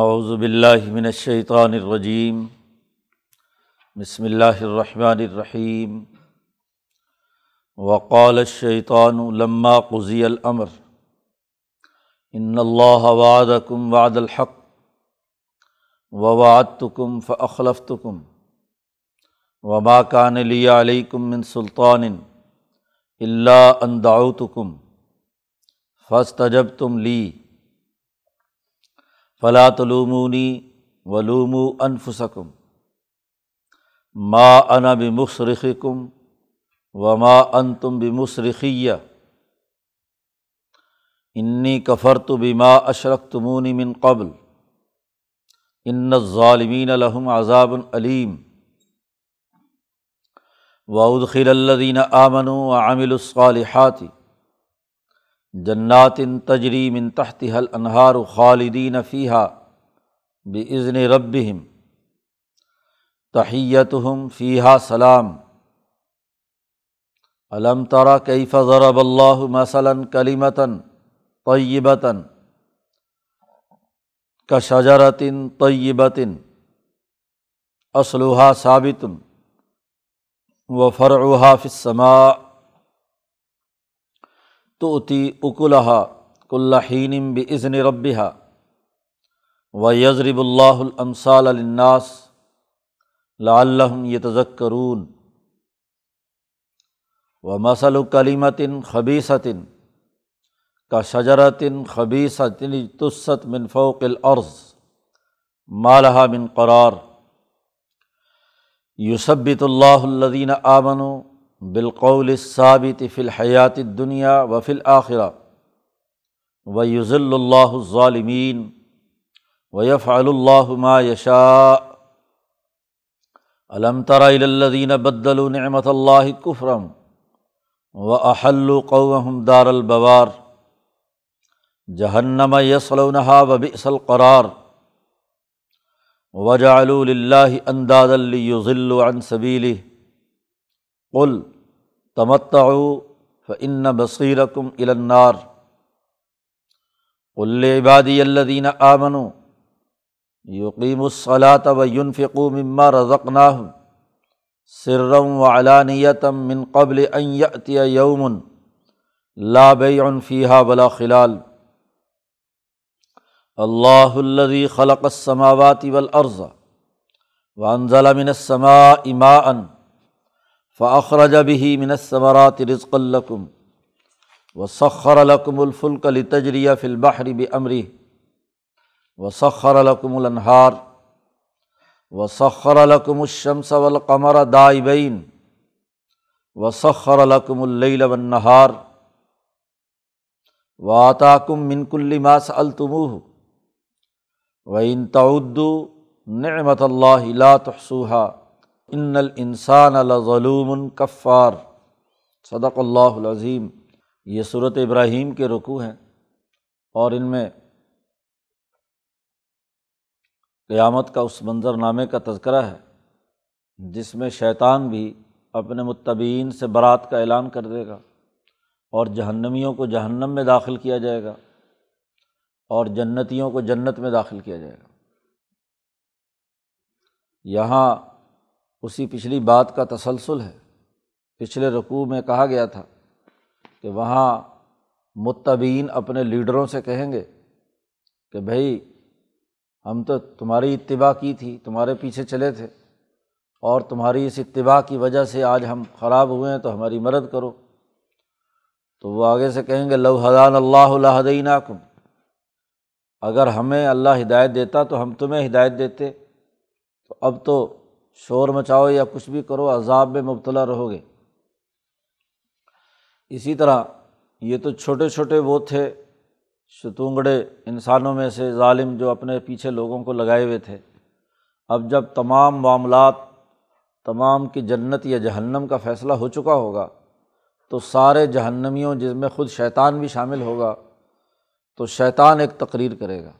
اعوذ باللہ من الشیطان الرجیم، بسم اللہ الرحمن الرحیم، وقال الشیطان لما قضی الامر، ان اللہ وعدکم وعد الحق، ووعدتکم فاخلفتکم، وما کان لی علیکم من سلطان الا ان دعوتکم، فاستجبتم لی۔ فلا تلومونی ولوم انفسکم ما انا بمصرخکم وما انتم بمصرخیہ انی کفرت بما اشرک تمونی من قبل ان الظالمین لهم عذاب علیم وادخل الذین آمنوا وعملوا الصالحات جنات تجری من تحتها الانہار خالدین فیحہ بزن ربہم تحیتہم فیحہ سلام۔ علم ترا کیف ضرب اللہ مثلاً کلیمتاً طیبتاً کشجرتن طیبتن اسلحہ ثابتن و فرعہ فی السماء توتی اکلحا کلحین بزن ربحا و یضرب اللہ الامثال الناس لعلہم یتذکرون و مسل کلیمتن خبیصتن کا شجرتن خبیصتن تست من فوق الارض مالحہ من قرار یوسبت اللہ الدین آمن بالقول ثابت فی الحیات دنیا و فل آخرہ و یوزل اللہ الظالمین و یف اللہ ما یشاء علم ترا بدل نعمت اللہ کفرم و احل قوم دار البوار. جہنم یسلونہا و بئس القرار. وجعل اللہ انداد الذل عن سبیل قل تمتعوا فان بصیرکم النار. قل عبادی الذین آمنوا یقیم الصلاۃ و ينفقوا مما رزقناہم سرم و علانیتم من قبل ان یأتی یوم لا بیع فیہا ولا خلال. اللہ الذي خلق السماوات والارض وانزل من السماء ماء فاخرج به من الثمرات رزقا لكم وسخر لكم الفلك لتجري في البحر بامره وسخر لكم الانهار وسخر لكم الشمس والقمر دائبين وسخر لكم الليل والنهار وآتاكم من كل ما سألتموه و ان تعدو نعمت اللہ لا تحسوہا ان الانسان لظلوم کفار صدق اللہ العظیم۔ یہ صورت ابراہیم کے رقوع ہیں۔ اور ان میں قیامت کا اس منظر نامے کا تذکرہ ہے، جس میں شیطان بھی اپنے متبین سے برات کا اعلان کر دے گا اور جہنمیوں کو جہنم میں داخل کیا جائے گا اور جنتیوں کو جنت میں داخل کیا جائے گا۔ یہاں اسی پچھلی بات کا تسلسل ہے۔ پچھلے رقوع میں کہا گیا تھا کہ وہاں متبین اپنے لیڈروں سے کہیں گے کہ بھائی، ہم تو تمہاری اتباع کی تھی، تمہارے پیچھے چلے تھے اور تمہاری اس اتباع کی وجہ سے آج ہم خراب ہوئے ہیں تو ہماری مدد کرو۔ تو وہ آگے سے کہیں گے، لو حضان اللہ الدین کم اگر ہمیں اللہ ہدایت دیتا تو ہم تمہیں ہدایت دیتے۔ تو اب تو شور مچاؤ یا کچھ بھی کرو، عذاب میں مبتلا رہو گے اسی طرح یہ تو چھوٹے چھوٹے وہ تھے شتونگڑے انسانوں میں سے ظالم جو اپنے پیچھے لوگوں کو لگائے ہوئے تھے۔ اب جب تمام معاملات، تمام کی جنت یا جہنم کا فیصلہ ہو چکا ہوگا، تو سارے جہنمیوں جس میں خود شیطان بھی شامل ہوگا، تو شیطان ایک تقریر کرے گا۔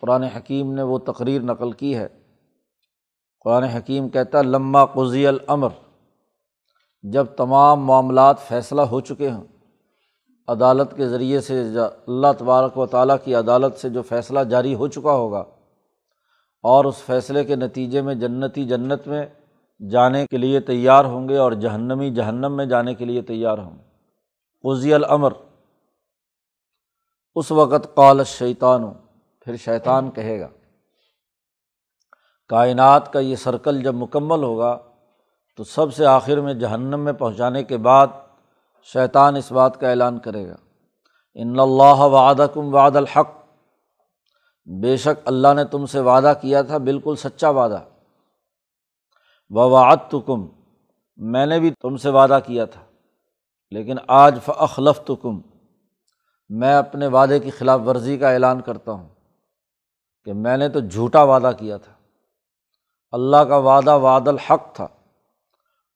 قرآن حکیم نے وہ تقریر نقل کی ہے۔ قرآن حکیم کہتا ہے لمہ قزی العمر جب تمام معاملات فیصلہ ہو چکے ہوں، عدالت کے ذریعے سے اللہ تبارک و تعالیٰ کی عدالت سے جو فیصلہ جاری ہو چکا ہوگا، اور اس فیصلے کے نتیجے میں جنتی جنت میں جانے کے لیے تیار ہوں گے اور جہنمی جہنم میں جانے کے لیے تیار ہوں۔ گے قضی العمر اس وقت قال شیطان ہوں پھر شیطان کہے گا۔ کائنات کا یہ سرکل جب مکمل ہوگا تو سب سے آخر میں جہنم میں پہنچانے کے بعد شیطان اس بات کا اعلان کرے گا۔ ان اللہ وعدہ کم وعد الحق۔ بے شک اللہ نے تم سے وعدہ کیا تھا، بالکل سچا وعدہ۔ و وعد تو کم میں نے بھی تم سے وعدہ کیا تھا، لیکن آج فخلف تو کم میں اپنے وعدے کی خلاف ورزی کا اعلان کرتا ہوں کہ میں نے تو جھوٹا وعدہ کیا تھا۔ اللہ کا وعدہ وعد الحق تھا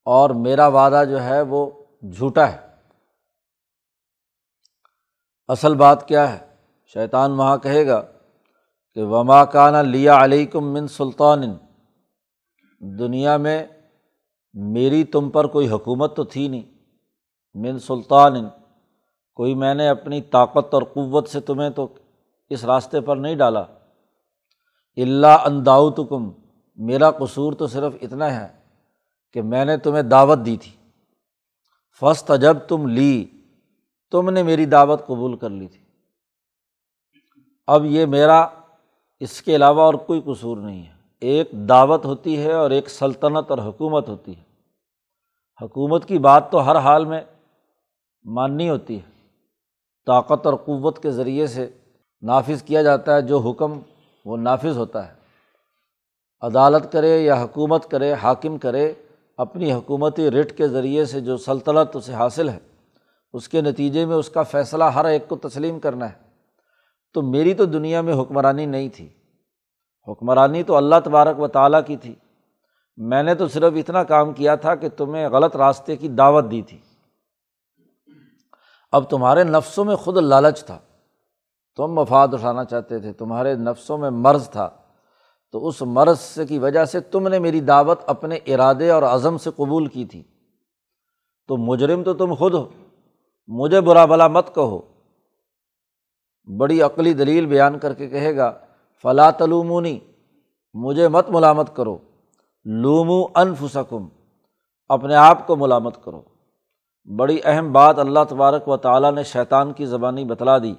اور میرا وعدہ جو ہے وہ جھوٹا ہے۔ اصل بات کیا ہے؟ شیطان وہاں کہے گا کہ وما کانہ لیا علیکم من سلطان۔ دنیا میں میری تم پر کوئی حکومت تو تھی نہیں۔ من سلطان۔ کوئی میں نے اپنی طاقت اور قوت سے تمہیں تو اس راستے پر نہیں ڈالا۔ اللہ انداؤت کم میرا قصور تو صرف اتنا ہے کہ میں نے تمہیں دعوت دی تھی۔ فسٹ جب تم لی، تم نے میری دعوت قبول کر لی تھی۔ اب یہ میرا، اس کے علاوہ اور کوئی قصور نہیں ہے۔ ایک دعوت ہوتی ہے اور ایک سلطنت اور حکومت ہوتی ہے۔ حکومت کی بات تو ہر حال میں ماننی ہوتی ہے۔ طاقت اور قوت کے ذریعے سے نافذ کیا جاتا ہے، جو حکم وہ نافذ ہوتا ہے۔ عدالت کرے یا حکومت کرے، حاکم کرے، اپنی حکومتی رٹ کے ذریعے سے جو سلطنت اسے حاصل ہے، اس کے نتیجے میں اس کا فیصلہ ہر ایک کو تسلیم کرنا ہے۔ تو میری تو دنیا میں حکمرانی نہیں تھی۔ حکمرانی تو اللہ تبارک و تعالیٰ کی تھی۔ میں نے تو صرف اتنا کام کیا تھا کہ تمہیں غلط راستے کی دعوت دی تھی۔ اب تمہارے نفسوں میں خود لالچ تھا۔ تم مفاد اٹھانا چاہتے تھے، تمہارے نفسوں میں مرض تھا۔ تو اس مرض سے کی وجہ سے تم نے میری دعوت اپنے ارادے اور عزم سے قبول کی تھی۔ تو مجرم تو تم خود ہو، مجھے برا بلا مت کہو۔ بڑی عقلی دلیل بیان کر کے کہے گا فلاں تلومونی، مجھے مت ملامت کرو۔ لومو انفسکم، اپنے آپ کو ملامت کرو۔ بڑی اہم بات اللہ تبارک و تعالیٰ نے شیطان کی زبانی بتلا دی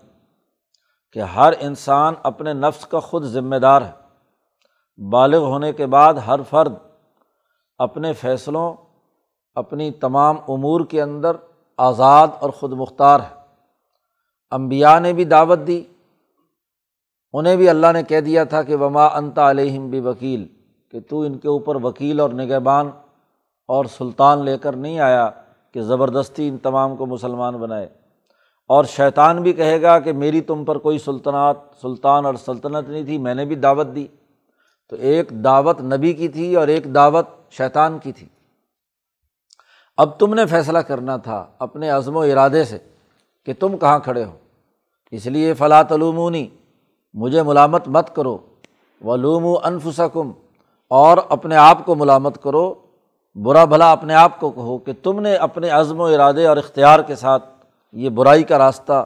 کہ ہر انسان اپنے نفس کا خود ذمہ دار ہے۔ بالغ ہونے کے بعد ہر فرد اپنے فیصلوں، اپنی تمام امور کے اندر آزاد اور خود مختار ہے۔ امبیا نے بھی دعوت دی، انہیں بھی اللہ نے کہہ دیا تھا کہ وما انتا علیہم بھی وکیل کہ تو ان کے اوپر وکیل اور نگہبان اور سلطان لے کر نہیں آیا کہ زبردستی ان تمام کو مسلمان بنائے۔ اور شیطان بھی کہے گا کہ میری تم پر کوئی سلطنات، سلطان اور سلطنت نہیں تھی، میں نے بھی دعوت دی۔ تو ایک دعوت نبی کی تھی اور ایک دعوت شیطان کی تھی۔ اب تم نے فیصلہ کرنا تھا اپنے عزم و ارادے سے کہ تم کہاں کھڑے ہو۔ اس لیے فلاں علومونی مجھے ملامت مت کرو۔ ولوم و انفسکم، اور اپنے آپ کو ملامت کرو۔ برا بھلا اپنے آپ کو کہو کہ تم نے اپنے عزم و ارادے اور اختیار کے ساتھ یہ برائی کا راستہ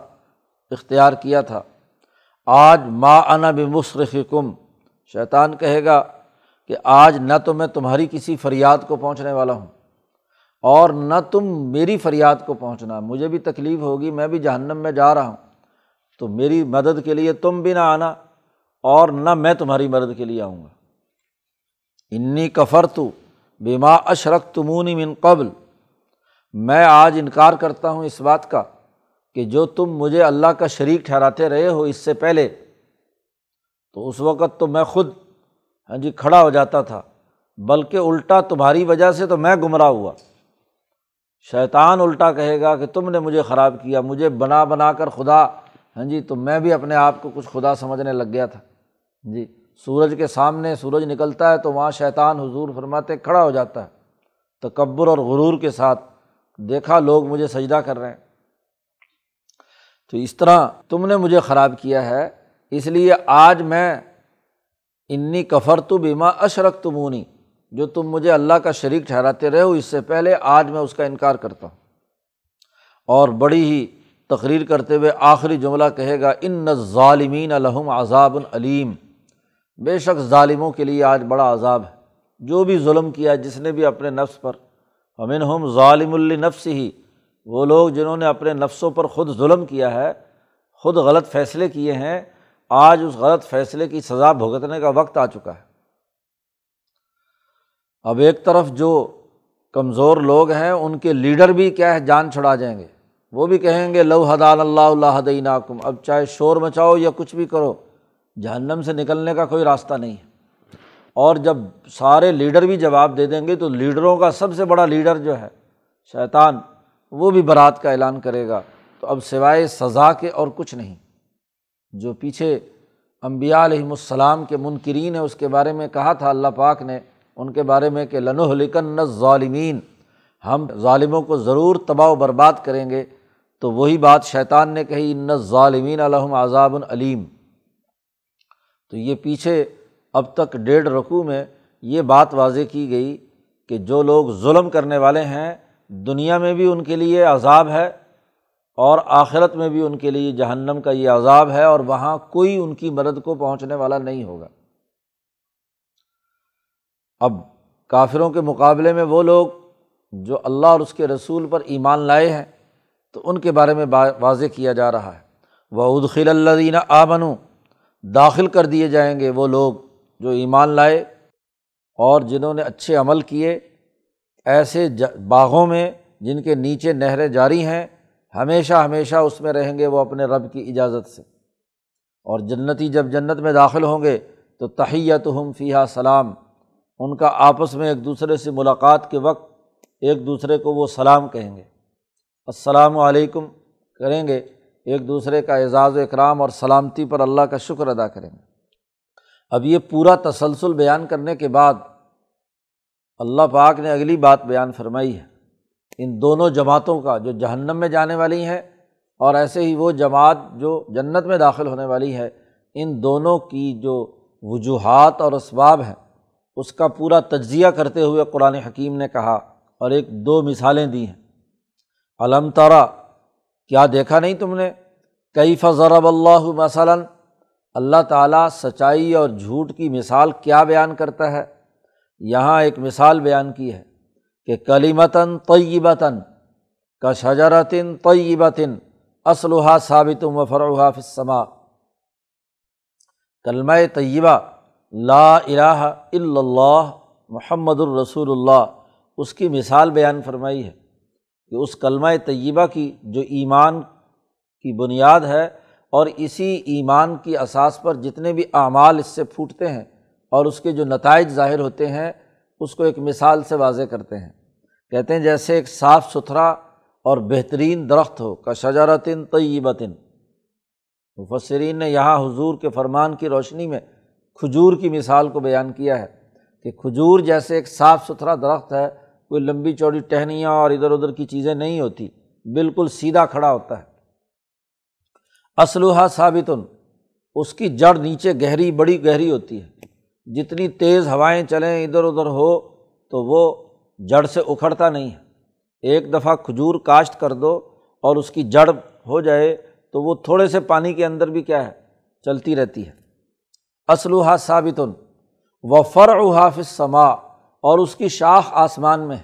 اختیار کیا تھا۔ آج ما انا بمصرخ کم شیطان کہے گا کہ آج نہ تو میں تمہاری کسی فریاد کو پہنچنے والا ہوں اور نہ تم میری فریاد کو پہنچنا۔ مجھے بھی تکلیف ہوگی، میں بھی جہنم میں جا رہا ہوں۔ تو میری مدد کے لیے تم بھی نہ آنا اور نہ میں تمہاری مدد کے لیے آؤں گا۔ انی کفر تو بیما اشرک تمونی من قبل۔ میں آج انکار کرتا ہوں اس بات کا کہ جو تم مجھے اللہ کا شریک ٹھہراتے رہے ہو اس سے پہلے تو اس وقت تو میں خود ہاں جی کھڑا ہو جاتا تھا۔ بلکہ الٹا تمہاری وجہ سے تو میں گمراہ ہوا۔ شیطان الٹا کہے گا کہ تم نے مجھے خراب کیا، مجھے بنا بنا کر خدا ہاں جی تو میں بھی اپنے آپ کو کچھ خدا سمجھنے لگ گیا تھا۔ جی سورج کے سامنے سورج نکلتا ہے تو وہاں شیطان حضور فرماتے کھڑا ہو جاتا ہے۔ تکبر اور غرور کے ساتھ، دیکھا لوگ مجھے سجدہ کر رہے ہیں۔ تو اس طرح تم نے مجھے خراب کیا ہے۔ اس لیے آج میں انی کفر تو بیما اشرک تمونی جو تم مجھے اللہ کا شریک ٹھہراتے رہے ہو اس سے پہلے آج میں اس کا انکار کرتا ہوں۔ اور بڑی ہی تقریر کرتے ہوئے آخری جملہ کہے گا، ان ظالمین الحم عذاب العلیم بے شک ظالموں کے لیے آج بڑا عذاب ہے۔ جو بھی ظلم کیا جس نے بھی اپنے نفس پر امن ہم ظالم النفس ہی وہ لوگ جنہوں نے اپنے نفسوں پر خود ظلم کیا ہے، خود غلط فیصلے کیے ہیں آج اس غلط فیصلے کی سزا بھگتنے کا وقت آ چکا ہے۔ اب ایک طرف جو کمزور لوگ ہیں، ان کے لیڈر بھی کیا ہے، جان چھڑا جائیں گے۔ وہ بھی کہیں گے، لو حدان اللہ اللہ حدین اب چاہے شور مچاؤ یا کچھ بھی کرو، جہنم سے نکلنے کا کوئی راستہ نہیں ہے۔ اور جب سارے لیڈر بھی جواب دے دیں گے، تو لیڈروں کا سب سے بڑا لیڈر جو ہے، شیطان، وہ بھی برات کا اعلان کرے گا۔ تو اب سوائے سزا کے اور کچھ نہیں۔ جو پیچھے امبیا علیہم السلام کے منکرین ہیں، اس کے بارے میں کہا تھا، اللہ پاک نے ان کے بارے میں کہ لنو لکن ظالمین ہم ظالموں کو ضرور تباہ و برباد کریں گے۔ تو وہی بات شیطان نے کہی، ان ظالمین الحم عذاب العلیم تو یہ پیچھے اب تک ڈیڑھ رقوع میں یہ بات واضح کی گئی کہ جو لوگ ظلم کرنے والے ہیں، دنیا میں بھی ان کے لیے عذاب ہے۔ اور آخرت میں بھی ان کے لیے جہنم کا یہ عذاب ہے اور وہاں کوئی ان کی مدد کو پہنچنے والا نہیں ہوگا۔ اب کافروں کے مقابلے میں وہ لوگ جو اللہ اور اس کے رسول پر ایمان لائے ہیں، تو ان کے بارے میں واضح کیا جا رہا ہے۔ وہ ادخل اللہ دینہ آمن داخل کر دیے جائیں گے وہ لوگ جو ایمان لائے اور جنہوں نے اچھے عمل کیے۔ ایسے باغوں میں جن کے نیچے نہریں جاری ہیں ہمیشہ ہمیشہ اس میں رہیں گے وہ اپنے رب کی اجازت سے۔ اور جنتی جب جنت میں داخل ہوں گے تو تحیت ہم فیحہ سلام، ان کا آپس میں ایک دوسرے سے ملاقات کے وقت ایک دوسرے کو وہ سلام کہیں گے۔ السلام علیکم کریں گے، ایک دوسرے کا اعزاز و اکرام اور سلامتی پر اللہ کا شکر ادا کریں گے۔ اب یہ پورا تسلسل بیان کرنے کے بعد اللہ پاک نے اگلی بات بیان فرمائی ہے۔ ان دونوں جماعتوں کا جو جہنم میں جانے والی ہیں اور ایسے ہی وہ جماعت جو جنت میں داخل ہونے والی ہے، ان دونوں کی جو وجوہات اور اسباب ہیں، اس کا پورا تجزیہ کرتے ہوئے قرآن حکیم نے کہا اور ایک دو مثالیں دی ہیں۔ علم تارا کیا دیکھا نہیں تم نے؟ کئی فضرب اللہ مثلاً؟ اللہ تعالیٰ سچائی اور جھوٹ کی مثال کیا بیان کرتا ہے؟ یہاں ایک مثال بیان کی ہے۔ کہ کلیمتاً طیبتاً کا شجرتن طیبتن اسلحہ ثابت و فروحہ فسما کلمہ طیبہ، لا الہ الا اللہ محمد الرسول اللہ، اس کی مثال بیان فرمائی ہے کہ اس کلمہ طیبہ کی جو ایمان کی بنیاد ہے اور اسی ایمان کی اساس پر جتنے بھی اعمال اس سے پھوٹتے ہیں اور اس کے جو نتائج ظاہر ہوتے ہیں، اس کو ایک مثال سے واضح کرتے ہیں۔ کہتے ہیں جیسے ایک صاف ستھرا اور بہترین درخت ہو، کا شجارتن طیبتن۔ مفسرین نے یہاں حضور کے فرمان کی روشنی میں کھجور کی مثال کو بیان کیا ہے کہ کھجور جیسے ایک صاف ستھرا درخت ہے، کوئی لمبی چوڑی ٹہنیاں اور ادھر ادھر کی چیزیں نہیں ہوتی، بالکل سیدھا کھڑا ہوتا ہے۔ اسلحہ ثابتن، اس کی جڑ نیچے گہری، بڑی گہری ہوتی ہے۔ جتنی تیز ہوائیں چلیں ادھر ادھر ہو تو وہ جڑ سے اکھڑتا نہیں ہے۔ ایک دفعہ کھجور کاشت کر دو اور اس کی جڑ ہو جائے تو وہ تھوڑے سے پانی کے اندر بھی کیا ہے، چلتی رہتی ہے۔ اسلحہ ثابتن و فر حافظ سما اور اس کی شاخ آسمان میں ہے۔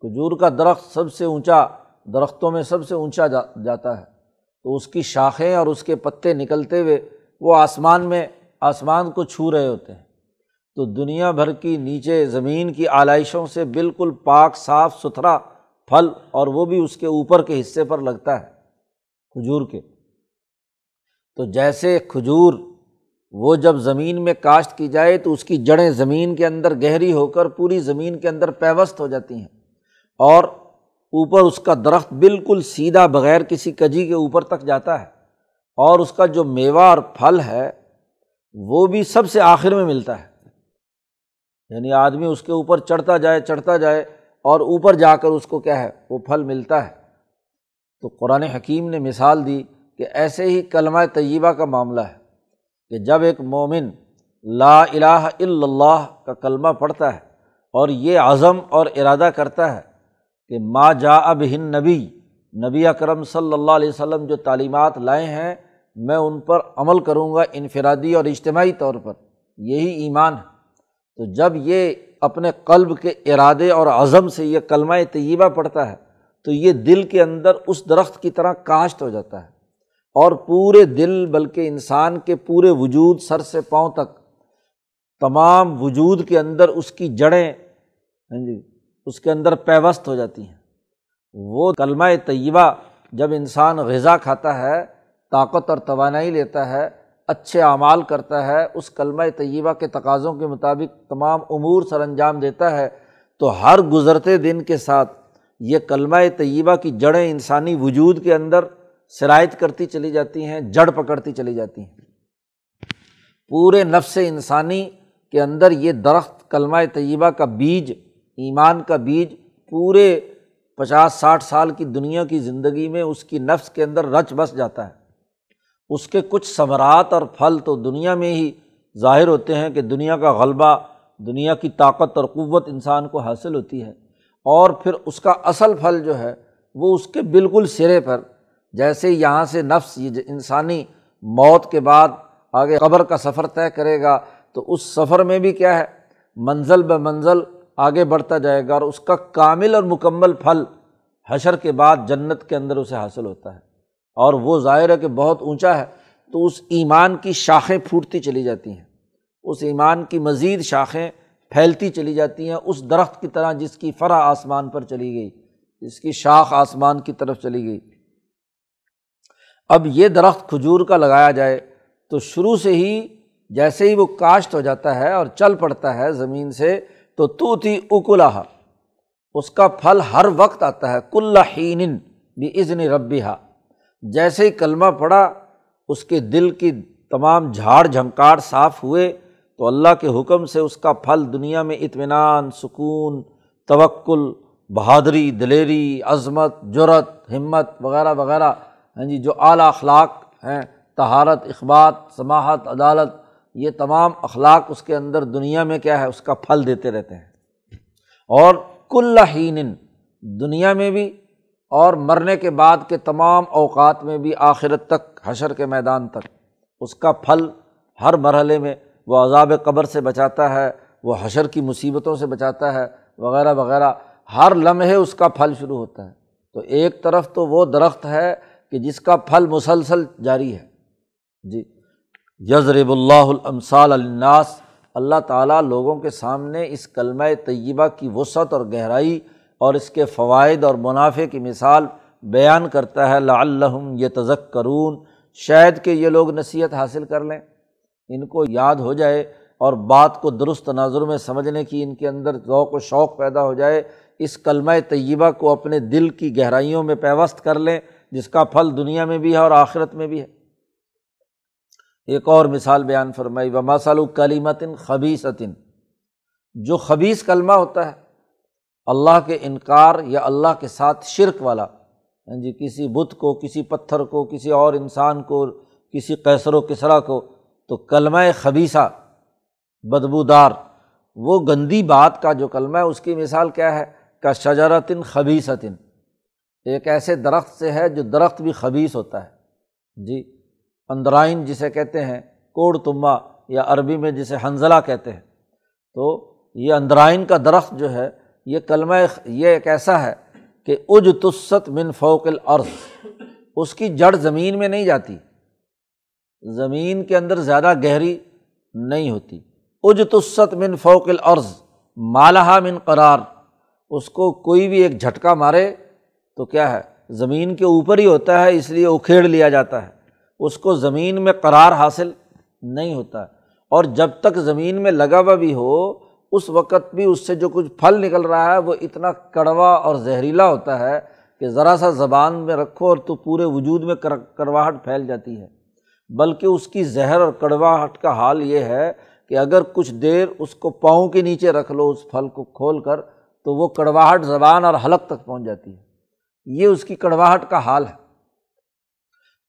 کھجور کا درخت سب سے اونچا، درختوں میں سب سے اونچا جا، جاتا ہے۔ تو اس کی شاخیں اور اس کے پتے نکلتے ہوئے وہ آسمان میں، آسمان کو چھو رہے ہوتے ہیں۔ تو دنیا بھر کی نیچے زمین کی آلائشوں سے بالکل پاک صاف ستھرا پھل اور وہ بھی اس کے اوپر کے حصے پر لگتا ہے، کھجور کے۔ تو جیسے کھجور وہ جب زمین میں کاشت کی جائے تو اس کی جڑیں زمین کے اندر گہری ہو کر پوری زمین کے اندر پیوست ہو جاتی ہیں اور اوپر اس کا درخت بالکل سیدھا بغیر کسی کجی کے اوپر تک جاتا ہے اور اس کا جو میوہ اور پھل ہے وہ بھی سب سے آخر میں ملتا ہے۔ یعنی آدمی اس کے اوپر چڑھتا جائے چڑھتا جائے اور اوپر جا کر اس کو کیا ہے، وہ پھل ملتا ہے۔ تو قرآن حکیم نے مثال دی کہ ایسے ہی کلمہ طیبہ کا معاملہ ہے کہ جب ایک مومن لا الہ الا اللہ کا کلمہ پڑھتا ہے اور یہ عزم اور ارادہ کرتا ہے کہ ما جا اب ہن نبی نبی اکرم صلی اللہ علیہ وسلم جو تعلیمات لائے ہیں، میں ان پر عمل کروں گا انفرادی اور اجتماعی طور پر۔ یہی ایمان ہے۔ تو جب یہ اپنے قلب کے ارادے اور عزم سے یہ کلمہ طیبہ پڑتا ہے، تو یہ دل کے اندر اس درخت کی طرح کاشت ہو جاتا ہے۔ اور پورے دل بلکہ انسان کے پورے وجود سر سے پاؤں تک، تمام وجود کے اندر اس کی جڑیں ہاں جی اس کے اندر پیوست ہو جاتی ہیں۔ وہ کلمہ طیبہ جب انسان غذا کھاتا ہے، طاقت اور توانائی لیتا ہے اچھے اعمال کرتا ہے، اس کلمہ طیبہ کے تقاضوں کے مطابق تمام امور سر انجام دیتا ہے، تو ہر گزرتے دن کے ساتھ یہ کلمہ طیبہ کی جڑیں انسانی وجود کے اندر شرائط کرتی چلی جاتی ہیں، جڑ پکڑتی چلی جاتی ہیں۔ پورے نفس انسانی کے اندر یہ درخت کلمہ طیبہ کا بیج، ایمان کا بیج پورے پچاس ساٹھ سال کی دنیا کی زندگی میں اس کی نفس کے اندر رچ بس جاتا ہے۔ اس کے کچھ ثمرات اور پھل تو دنیا میں ہی ظاہر ہوتے ہیں کہ دنیا کا غلبہ، دنیا کی طاقت اور قوت انسان کو حاصل ہوتی ہے۔ اور پھر اس کا اصل پھل جو ہے، وہ اس کے بالکل سرے پر، جیسے یہاں سے نفس، یہ انسانی موت کے بعد آگے قبر کا سفر طے کرے گا، تو اس سفر میں بھی کیا ہے، منزل بہ منزل آگے بڑھتا جائے گا اور اس کا کامل اور مکمل پھل حشر کے بعد جنت کے اندر اسے حاصل ہوتا ہے۔ اور وہ ظاہر ہے کہ بہت اونچا ہے، تو اس ایمان کی شاخیں پھوٹتی چلی جاتی ہیں۔ اس ایمان کی مزید شاخیں پھیلتی چلی جاتی ہیں، اس درخت کی طرح جس کی فرا آسمان پر چلی گئی، جس کی شاخ آسمان کی طرف چلی گئی۔ اب یہ درخت کھجور کا لگایا جائے تو شروع سے ہی جیسے ہی وہ کاشت ہو جاتا ہے اور چل پڑتا ہے زمین سے، تو تو تھی اکلا اس کا پھل ہر وقت آتا ہے، کل ہین بھی ازن ربیہ جیسے ہی کلمہ پڑا، اس کے دل کی تمام جھاڑ جھنکاڑ صاف ہوئے تو اللہ کے حکم سے اس کا پھل دنیا میں اطمینان، سکون، توکل، بہادری، دلیری، عظمت جرت ہمت وغیرہ وغیرہ ہاں جی جو اعلیٰ اخلاق ہیں تہارت اخبات، سماحت، عدالت، یہ تمام اخلاق اس کے اندر دنیا میں کیا ہے، اس کا پھل دیتے رہتے ہیں۔ اور کل ہین دنیا میں بھی اور مرنے کے بعد کے تمام اوقات میں بھی آخرت تک، حشر کے میدان تک۔ اس کا پھل ہر مرحلے میں وہ عذاب قبر سے بچاتا ہے، وہ حشر کی مصیبتوں سے بچاتا ہے، وغیرہ وغیرہ۔ ہر لمحے اس کا پھل شروع ہوتا ہے۔ تو ایک طرف تو وہ درخت ہے کہ جس کا پھل مسلسل جاری ہے۔ جی۔ یضرب اللہ الامثال الناس اللہ تعالیٰ لوگوں کے سامنے اس کلمہ طیبہ کی وسعت اور گہرائی اور اس کے فوائد اور منافع کی مثال بیان کرتا ہے، لعلہم یہ تزک شاید کہ یہ لوگ نصیحت حاصل کر لیں۔ ان کو یاد ہو جائے اور بات کو درست تناظر میں سمجھنے کی ان کے اندر ذوق و شوق پیدا ہو جائے۔ اس کلمہ طیبہ کو اپنے دل کی گہرائیوں میں پیوست کر لیں، جس کا پھل دنیا میں بھی ہے اور آخرت میں بھی ہے۔ ایک اور مثال بیان فرمائی و مسل کلیمتن خبیصتن جو خبیص کلمہ ہوتا ہے اللہ کے انکار یا اللہ کے ساتھ شرک والا۔ ہاں جی کسی بت کو، کسی پتھر کو، کسی اور انسان کو، کسی کیسر و کسرا کو، تو کلمہ خبیصہ بدبودار، وہ گندی بات کا جو کلمہ ہے، اس کی مثال کیا ہے؟ کا شجرتن خبیصتن ایک ایسے درخت سے ہے جو درخت بھی خبیص ہوتا ہے۔ جی اندرائن جسے کہتے ہیں، کوڑ تما یا عربی میں جسے حنزلہ کہتے ہیں۔ تو یہ اندرائن کا درخت جو ہے یہ کلمہ یہ ایک ایسا ہے کہ اج تست من فوق العرض اس کی جڑ زمین میں نہیں جاتی۔ زمین کے اندر زیادہ گہری نہیں ہوتی۔ اج تست من فوق العرض مالہ من قرار۔ اس کو کوئی بھی ایک جھٹکا مارے تو کیا ہے؟ زمین کے اوپر ہی ہوتا ہے، اس لیے اکھیڑ لیا جاتا ہے۔ اس کو زمین میں قرار حاصل نہیں ہوتا۔ اور جب تک زمین میں لگا ہوا بھی ہو اس وقت بھی اس سے جو کچھ پھل نکل رہا ہے وہ اتنا کڑوا اور زہریلا ہوتا ہے کہ ذرا سا زبان میں رکھو اور تو پورے وجود میں کڑواہٹ پھیل جاتی ہے۔ بلکہ اس کی زہر اور کڑواہٹ کا حال یہ ہے کہ اگر کچھ دیر اس کو پاؤں کے نیچے رکھ لو، اس پھل کو کھول کر، تو وہ کڑواہٹ زبان اور حلق تک پہنچ جاتی ہے۔ یہ اس کی کڑواہٹ کا حال ہے۔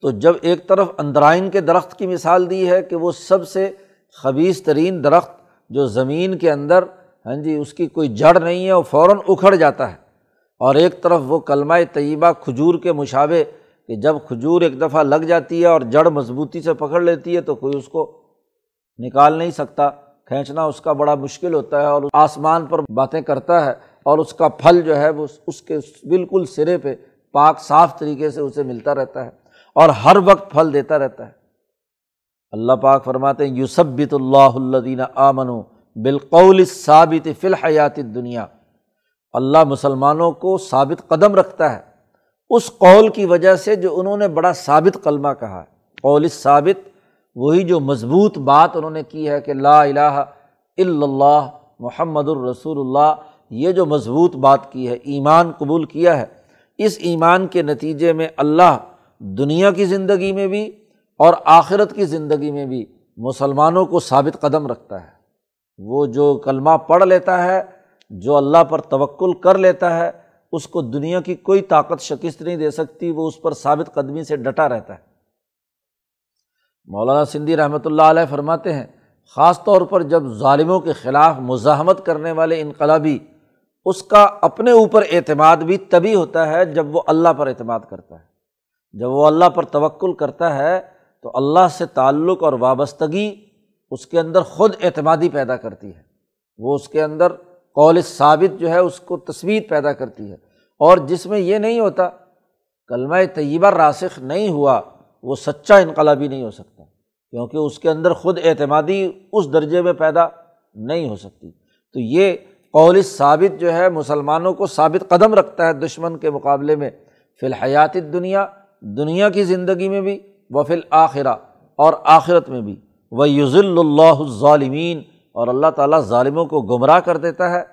تو جب ایک طرف اندرائن کے درخت کی مثال دی ہے کہ وہ سب سے خبیص ترین درخت جو زمین کے اندر ہاں جی اس کی کوئی جڑ نہیں ہے، وہ فوراً اکھڑ جاتا ہے۔ اور ایک طرف وہ کلمہ طیبہ کھجور کے مشابے کہ جب کھجور ایک دفعہ لگ جاتی ہے اور جڑ مضبوطی سے پکڑ لیتی ہے تو کوئی اس کو نکال نہیں سکتا۔ کھینچنا اس کا بڑا مشکل ہوتا ہے اور آسمان پر باتیں کرتا ہے اور اس کا پھل جو ہے، وہ اس کے بالکل سرے پہ پاک، صاف طریقے سے اسے ملتا رہتا ہے اور ہر وقت پھل دیتا رہتا ہے۔ اللہ پاک فرماتے ہیں یوسبت اللہ الدین آمن بالقول ثابت فی الحیات دنیا اللہ مسلمانوں کو ثابت قدم رکھتا ہے اس قول کی وجہ سے جو انہوں نے بڑا ثابت کلمہ کہا۔ ہے قول ثابت وہی جو مضبوط بات انہوں نے کی ہے کہ لا الہ الا اللہ محمد الرسول اللہ، یہ جو مضبوط بات کی ہے، ایمان قبول کیا ہے۔ اس ایمان کے نتیجے میں اللہ دنیا کی زندگی میں بھی اور آخرت کی زندگی میں بھی مسلمانوں کو ثابت قدم رکھتا ہے۔ وہ جو کلمہ پڑھ لیتا ہے، جو اللہ پر توکل کر لیتا ہے، اس کو دنیا کی کوئی طاقت شکست نہیں دے سکتی، وہ اس پر ثابت قدمی سے ڈٹا رہتا ہے۔ مولانا سندھی رحمۃ اللہ علیہ فرماتے ہیں، خاص طور پر جب ظالموں کے خلاف مزاحمت کرنے والے انقلابی، اس کا اپنے اوپر اعتماد بھی تبھی ہوتا ہے جب وہ اللہ پر اعتماد کرتا ہے۔ جب وہ اللہ پر توکل کرتا ہے تو اللہ سے تعلق اور وابستگی اس کے اندر خود اعتمادی پیدا کرتی ہے۔ وہ اس کے اندر قول ثابت جو ہے اس کو تصویر پیدا کرتی ہے۔ اور جس میں یہ نہیں ہوتا، کلمہ طیبہ راسخ نہیں ہوا، وہ سچا انقلابی نہیں ہو سکتا، کیونکہ اس کے اندر خود اعتمادی اس درجے میں پیدا نہیں ہو سکتی۔ تو یہ قول ثابت جو ہے مسلمانوں کو ثابت قدم رکھتا ہے دشمن کے مقابلے میں، فی الحیات دنیا دنیا کی زندگی میں بھی۔ و فی الآخرہ اور آخرت میں بھی۔ وہ یوزل اللہ ظالمین اور اللہ تعالیٰ ظالموں کو گمراہ کر دیتا ہے۔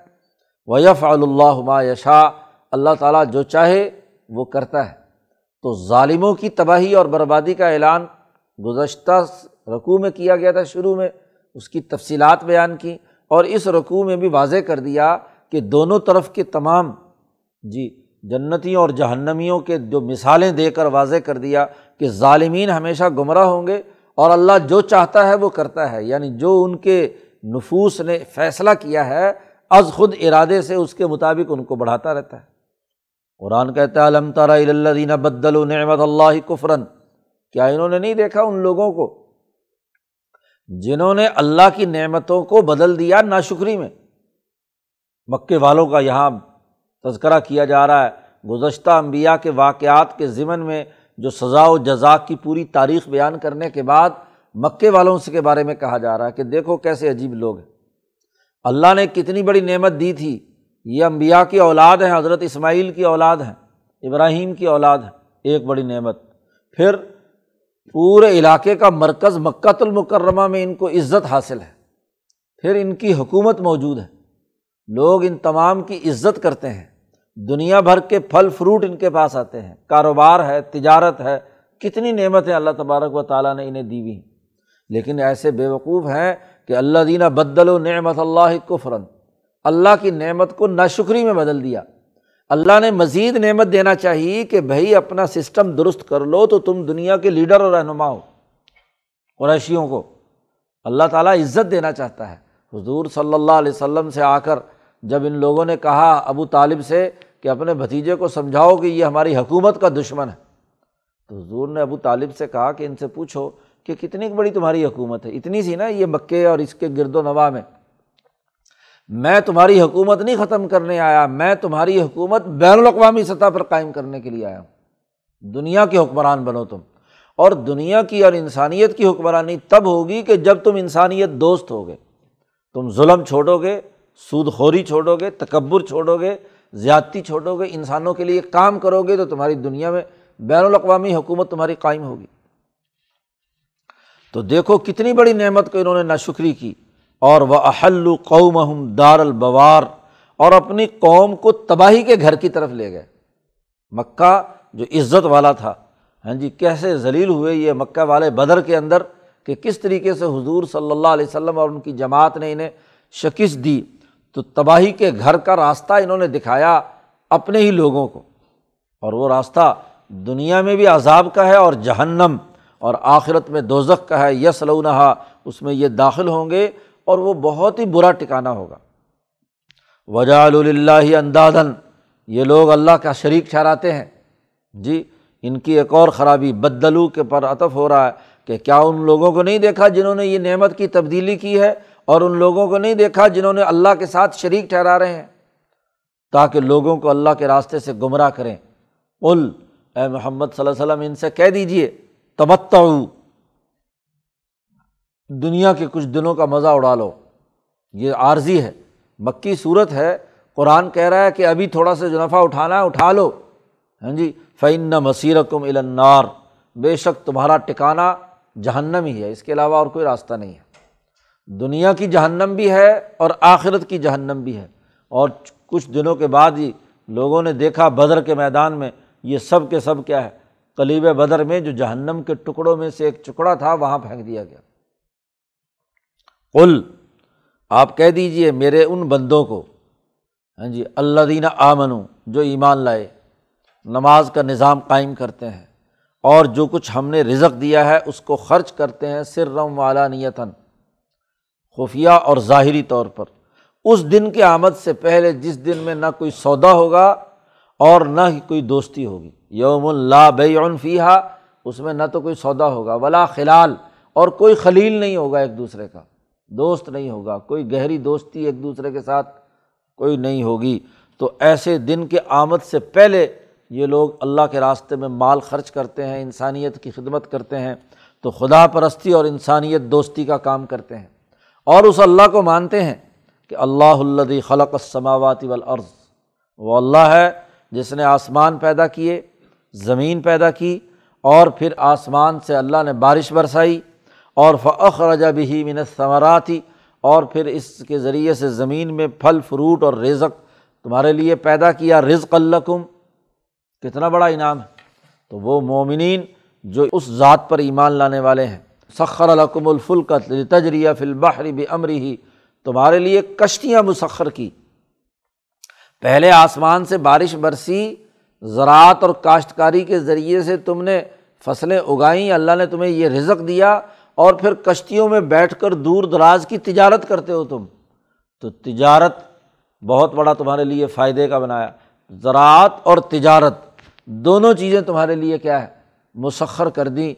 وہ یف اللہ یشا اللہ تعالیٰ جو چاہے وہ کرتا ہے۔ تو ظالموں کی تباہی اور بربادی کا اعلان گزشتہ رقوع میں کیا گیا تھا شروع میں، اس کی تفصیلات بیان کی، اور اس رقوع میں بھی واضح کر دیا کہ دونوں طرف کے تمام جی جنتیوں اور جہنمیوں کے جو مثالیں دے کر واضح کر دیا کہ ظالمین ہمیشہ گمراہ ہوں گے اور اللہ جو چاہتا ہے وہ کرتا ہے یعنی جو ان کے نفوس نے فیصلہ کیا ہے، از خود ارادے سے اس کے مطابق ان کو بڑھاتا رہتا ہے۔ قرآن کہتا ہے علم تارا اللہ بدل و نعمت اللہ کفرن کیا انہوں نے نہیں دیکھا ان لوگوں کو؟ جنہوں نے اللہ کی نعمتوں کو بدل دیا نا شکری میں۔ مکے والوں کا یہاں تذکرہ کیا جا رہا ہے۔ گزشتہ امبیا کے واقعات کے ضمن میں جو سزا و جزاک کی پوری تاریخ بیان کرنے کے بعد مکے والوں سے کے بارے میں کہا جا رہا ہے کہ دیکھو کیسے عجیب لوگ ہیں۔ اللہ نے کتنی بڑی نعمت دی تھی۔ یہ امبیا کی اولاد ہیں، حضرت اسماعیل کی اولاد ہیں، ابراہیم کی اولاد ہے ایک بڑی نعمت۔ پھر پورے علاقے کا مرکز مکہ المکرمہ میں ان کو عزت حاصل ہے۔ پھر ان کی حکومت موجود ہے۔ لوگ ان تمام کی عزت کرتے ہیں۔ دنیا بھر کے پھل فروٹ ان کے پاس آتے ہیں۔ کاروبار ہے، تجارت ہے۔ کتنی نعمتیں اللہ تبارک و تعالیٰ نے انہیں دی ہوئی ہیں۔ لیکن ایسے بے وقوف ہیں کہ اللہ دینہ بدل و نعمت اللہ کفرن اللہ کی نعمت کو ناشکری میں بدل دیا۔ اللہ نے مزید نعمت دینا چاہیے کہ بھائی اپنا سسٹم درست کر لو تو تم دنیا کے لیڈر اور رہنما ہو۔ قریشیوں کو اللہ تعالیٰ عزت دینا چاہتا ہے۔ حضور صلی اللہ علیہ وسلم سے آ کر جب ان لوگوں نے کہا ابو طالب سے کہ اپنے بھتیجے کو سمجھاؤ کہ یہ ہماری حکومت کا دشمن ہے، تو حضور نے ابو طالب سے کہا کہ ان سے پوچھو کہ کتنی بڑی تمہاری حکومت ہے؟ اتنی سی نا یہ مکے اور اس کے گرد و نواح میں۔ میں تمہاری حکومت نہیں ختم کرنے آیا، میں تمہاری حکومت بین الاقوامی سطح پر قائم کرنے کے لیے آیا ہوں۔ دنیا کے حکمران بنو تم۔ اور دنیا کی اور انسانیت کی حکمرانی تب ہوگی کہ جب تم انسانیت دوست ہوگے۔ تم ظلم چھوڑو گے سود خوری چھوڑو گے، تکبر چھوڑو گے، زیادتی چھوڑو گے، انسانوں کے لیے کام کرو گے تو تمہاری دنیا میں بین الاقوامی حکومت تمہاری قائم ہوگی۔ تو دیکھو کتنی بڑی نعمت کو انہوں نے ناشکری کی۔ اور وہ احل قوم دار البوار، اور اپنی قوم کو تباہی کے گھر کی طرف لے گئے۔ مکہ جو عزت والا تھا۔ ہاں جی کیسے ذلیل ہوئے یہ مکہ والے بدر کے اندر کہ کس طریقے سے حضور صلی اللہ علیہ وسلم اور ان کی جماعت نے انہیں شکست دی۔ تو تباہی کے گھر کا راستہ انہوں نے دکھایا اپنے ہی لوگوں کو۔ اور وہ راستہ دنیا میں بھی عذاب کا ہے اور جہنم اور آخرت میں دوزخ کا ہے۔ یس لونہا اس میں یہ داخل ہوں گے اور وہ بہت ہی برا ٹکانا ہوگا۔ وجا اللہ اندازن یہ لوگ اللہ کا شریک ٹھہراتے ہیں۔ جی ان کی ایک اور خرابی، بدلو کے پر اطف ہو رہا ہے کہ کیا ان لوگوں کو نہیں دیکھا جنہوں نے یہ نعمت کی تبدیلی کی ہے؟ اور ان لوگوں کو نہیں دیکھا جنہوں نے اللہ کے ساتھ شریک ٹھہرا رہے ہیں۔ تاکہ لوگوں کو اللہ کے راستے سے گمراہ کریں۔ ال اے محمد صلی اللہ علیہ وسلم، ان سے کہہ دیجیے تبت دنیا کے کچھ دنوں کا مزہ اڑا لو۔ یہ عارضی ہے۔ مکی صورت ہے۔ قرآن کہہ رہا ہے کہ ابھی تھوڑا سا جو نفع اٹھانا ہے، اٹھا لو۔ ہاں جی؟ فعن مسیرکم النار۔ بے شک تمہارا ٹکانا جہنم ہی ہے۔ اس کے علاوہ اور کوئی راستہ نہیں ہے۔ دنیا کی جہنم بھی ہے اور آخرت کی جہنم بھی ہے۔ اور کچھ دنوں کے بعد ہی لوگوں نے دیکھا بدر کے میدان میں یہ سب کے سب کیا ہے۔ کلیب بدر میں جو جہنم کے ٹکڑوں میں سے ایک ٹکڑا تھا وہاں پھینک دیا گیا۔ کل آپ کہہ دیجیے میرے ان بندوں کو ہاں جی اللہ دینہ آمن جو ایمان لائے، نماز کا نظام قائم کرتے ہیں اور جو کچھ ہم نے رزق دیا ہے اس کو خرچ کرتے ہیں سر رم والا نیتن خفیہ اور ظاہری طور پر۔ اس دن کے آمد سے پہلے جس دن میں نہ کوئی سودا ہوگا اور نہ ہی کوئی دوستی ہوگی۔ یوم اللہ بے فیحہ اس میں نہ تو کوئی سودا ہوگا، ولا خلال، اور کوئی خلیل نہیں ہوگا ایک دوسرے کا۔ دوست نہیں ہوگا، کوئی گہری دوستی ایک دوسرے کے ساتھ کوئی نہیں ہوگی۔ تو ایسے دن کے آمد سے پہلے یہ لوگ اللہ کے راستے میں مال خرچ کرتے ہیں، انسانیت کی خدمت کرتے ہیں۔ تو خدا پرستی اور انسانیت دوستی کا کام کرتے ہیں۔ اور اس اللہ کو مانتے ہیں کہ اللہ الدی خلق السماواتی والارض، وہ اللہ ہے جس نے آسمان پیدا کیے، زمین پیدا کی اور پھر آسمان سے اللہ نے بارش برسائی اور فعق رجا بھی من ثمراتی اور پھر اس کے ذریعے سے زمین میں پھل، فروٹ اور رزق تمہارے لیے پیدا کیا۔ رزق الکم کتنا بڑا انعام ہے۔ تو وہ مومنین جو اس ذات پر ایمان لانے والے ہیں۔ سخر الکم الفلقت تجریہ فلبحری بھی امری ہی تمہارے لیے کشتیاں مسخر کی۔ پہلے آسمان سے بارش برسی، زراعت اور کاشتکاری کے ذریعے سے تم نے فصلیں اگائیں۔ اللہ نے تمہیں یہ رزق دیا اور پھر کشتیوں میں بیٹھ کر دور دراز کی تجارت کرتے ہو تم۔ تو تجارت بہت بڑا تمہارے لیے فائدے کا بنایا۔ زراعت اور تجارت دونوں چیزیں تمہارے لیے کیا ہے؟ مسخر کر دیں۔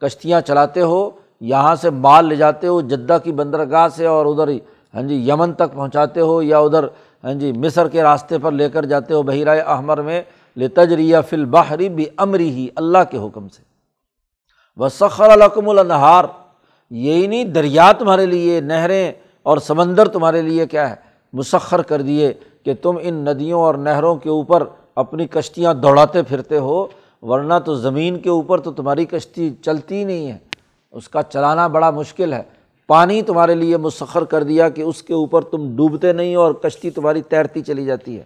کشتیاں چلاتے ہو یہاں سے مال لے جاتے ہو، جدہ کی بندرگاہ سے اور ادھر ہاں جی یمن تک پہنچاتے ہو یا ادھر ہاں جی مصر کے راستے پر لے کر جاتے ہو بحیرۂ احمر میں لے تجریہ فل بحری بھی امری ہی اللہ کے حکم سے۔ وہ سخر النہار یہی نہیں، دریا تمہارے لیے، نہریں اور سمندر تمہارے لیے کیا ہے؟ مسخر کر دیے کہ تم ان ندیوں اور نہروں کے اوپر اپنی کشتیاں دوڑاتے پھرتے ہو، ورنہ تو زمین کے اوپر تو تمہاری کشتی چلتی نہیں ہے۔ اس کا چلانا بڑا مشکل ہے۔ پانی تمہارے لیے مسخر کر دیا کہ اس کے اوپر تم ڈوبتے نہیں اور کشتی تمہاری تیرتی چلی جاتی ہے۔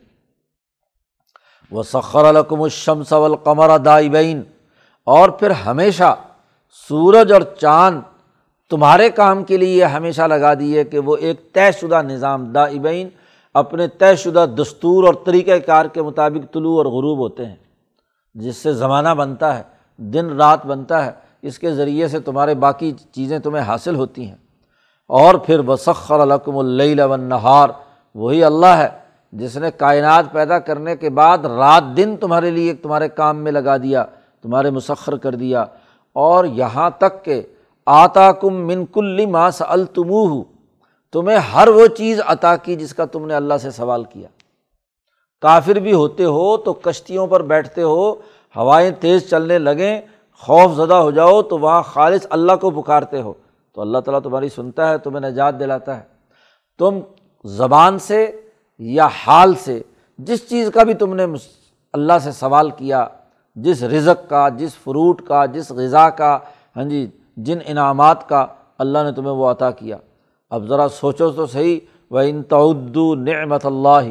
وہ سخر الکم الشمس والقمر دائبین اور پھر ہمیشہ سورج اور چاند تمہارے کام کے لیے ہمیشہ لگا دیے کہ وہ ایک طے شدہ نظام دائبین اپنے طے شدہ دستور اور طریقۂ کار کے مطابق طلوع اور غروب ہوتے ہیں۔ جس سے زمانہ بنتا ہے، دن رات بنتا ہے اس کے ذریعے سے تمہارے باقی چیزیں تمہیں حاصل ہوتی ہیں۔ اور پھر بسخر الکم و وہی اللہ ہے جس نے کائنات پیدا کرنے کے بعد رات دن تمہارے لیے تمہارے کام میں لگا دیا، تمہارے مسخر کر دیا۔ اور یہاں تک کہ آتا کم من کل ماس التموہ تمہیں ہر وہ چیز عطا کی جس کا تم نے اللہ سے سوال کیا۔ کافر بھی ہوتے ہو تو کشتیوں پر بیٹھتے ہو، ہوائیں تیز چلنے لگیں خوف زدہ ہو جاؤ تو وہاں خالص اللہ کو پکارتے ہو۔ تو اللہ تعالیٰ تمہاری سنتا ہے، تمہیں نجات دلاتا ہے۔ تم زبان سے یا حال سے، جس چیز کا بھی تم نے اللہ سے سوال کیا، جس رزق کا، جس فروٹ کا، جس غذا کا ہاں جی جن انعامات کا اللہ نے تمہیں وہ عطا کیا۔ اب ذرا سوچو تو صحیح وہ ان تعدو نعمت اللہ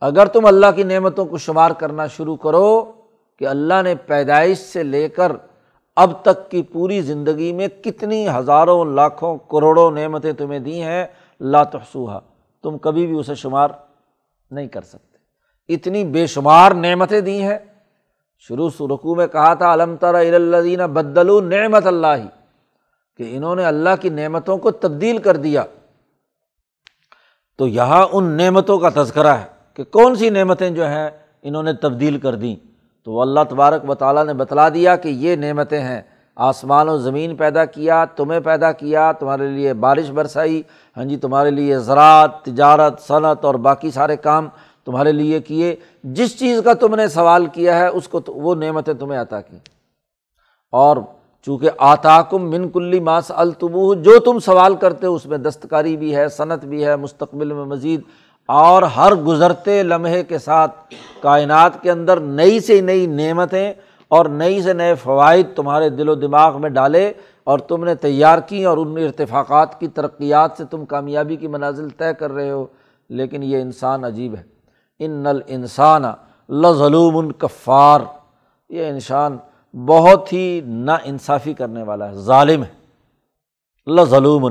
اگر تم اللہ کی نعمتوں کو شمار کرنا شروع کرو کہ اللہ نے پیدائش سے لے کر اب تک کی پوری زندگی میں کتنی ہزاروں، لاکھوں، کروڑوں نعمتیں تمہیں دی ہیں لاتحسوہا تم کبھی بھی اسے شمار نہیں کر سکتے۔ اتنی بے شمار نعمتیں دی ہیں۔ شروع رقو میں کہا تھا علم تر الدین بدلو نعمت اللہ ہی کہ انہوں نے اللہ کی نعمتوں کو تبدیل کر دیا۔ تو یہاں ان نعمتوں کا تذکرہ ہے کہ کون سی نعمتیں جو ہیں انہوں نے تبدیل کر دیں۔ تو اللہ تبارک و تعالیٰ نے بتلا دیا کہ یہ نعمتیں ہیں۔ آسمان و زمین پیدا کیا، تمہیں پیدا کیا، تمہارے لیے بارش برسائی ہاں جی تمہارے لیے زراعت، تجارت، صنعت اور باقی سارے کام تمہارے لیے کیے۔ جس چیز کا تم نے سوال کیا ہے، اس کو وہ نعمتیں تمہیں عطا کی۔ اور چونکہ آتاکم من کلی ماس التبو جو تم سوال کرتے ہو، اس میں دستکاری بھی ہے، صنعت بھی ہے، مستقبل میں مزید اور ہر گزرتے لمحے کے ساتھ کائنات کے اندر نئی سے نئی نعمتیں اور نئی سے نئے فوائد تمہارے دل و دماغ میں ڈالے اور تم نے تیار کی اور ان ارتفاقات کی ترقیات سے تم کامیابی کی منازل طے کر رہے ہو۔ لیکن یہ انسان عجیب ہے۔ ان نل انسان لظلوم کفار۔ یہ انسان بہت ہی نا انصافی کرنے والا ہے، ظالم ہے۔ لظلوم۔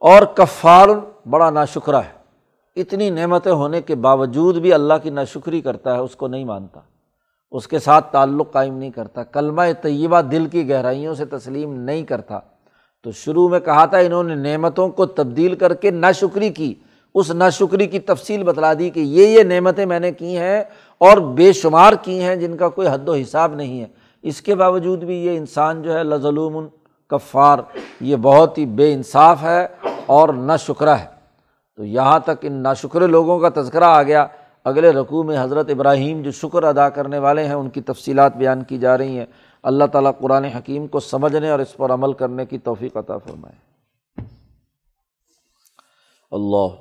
اور کفار بڑا نا شکرہ ہے۔ اتنی نعمتیں ہونے کے باوجود بھی اللہ کی ناشکری کرتا ہے، اس کو نہیں مانتا۔ اس کے ساتھ تعلق قائم نہیں کرتا، کلمہ طیبہ دل کی گہرائیوں سے تسلیم نہیں کرتا۔ تو شروع میں کہا تھا، انہوں نے نعمتوں کو تبدیل کر کے نا شکری کی۔ اس نا شکری کی تفصیل بتلا دی کہ یہ یہ نعمتیں میں نے کی ہیں اور بے شمار کی ہیں جن کا کوئی حد و حساب نہیں ہے۔ اس کے باوجود بھی یہ انسان جو ہے، لظلوم، کفار، یہ بہت ہی بے انصاف ہے اور نا شکرہ ہے۔ تو یہاں تک ان ناشکر لوگوں کا تذکرہ آ گیا۔ اگلے رقوع میں حضرت ابراہیم جو شکر ادا کرنے والے ہیں، ان کی تفصیلات بیان کی جا رہی ہیں۔ اللہ تعالیٰ قرآن حکیم کو سمجھنے اور اس پر عمل کرنے کی توفیق عطا فرمائے۔ اللہ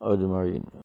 اجمعین۔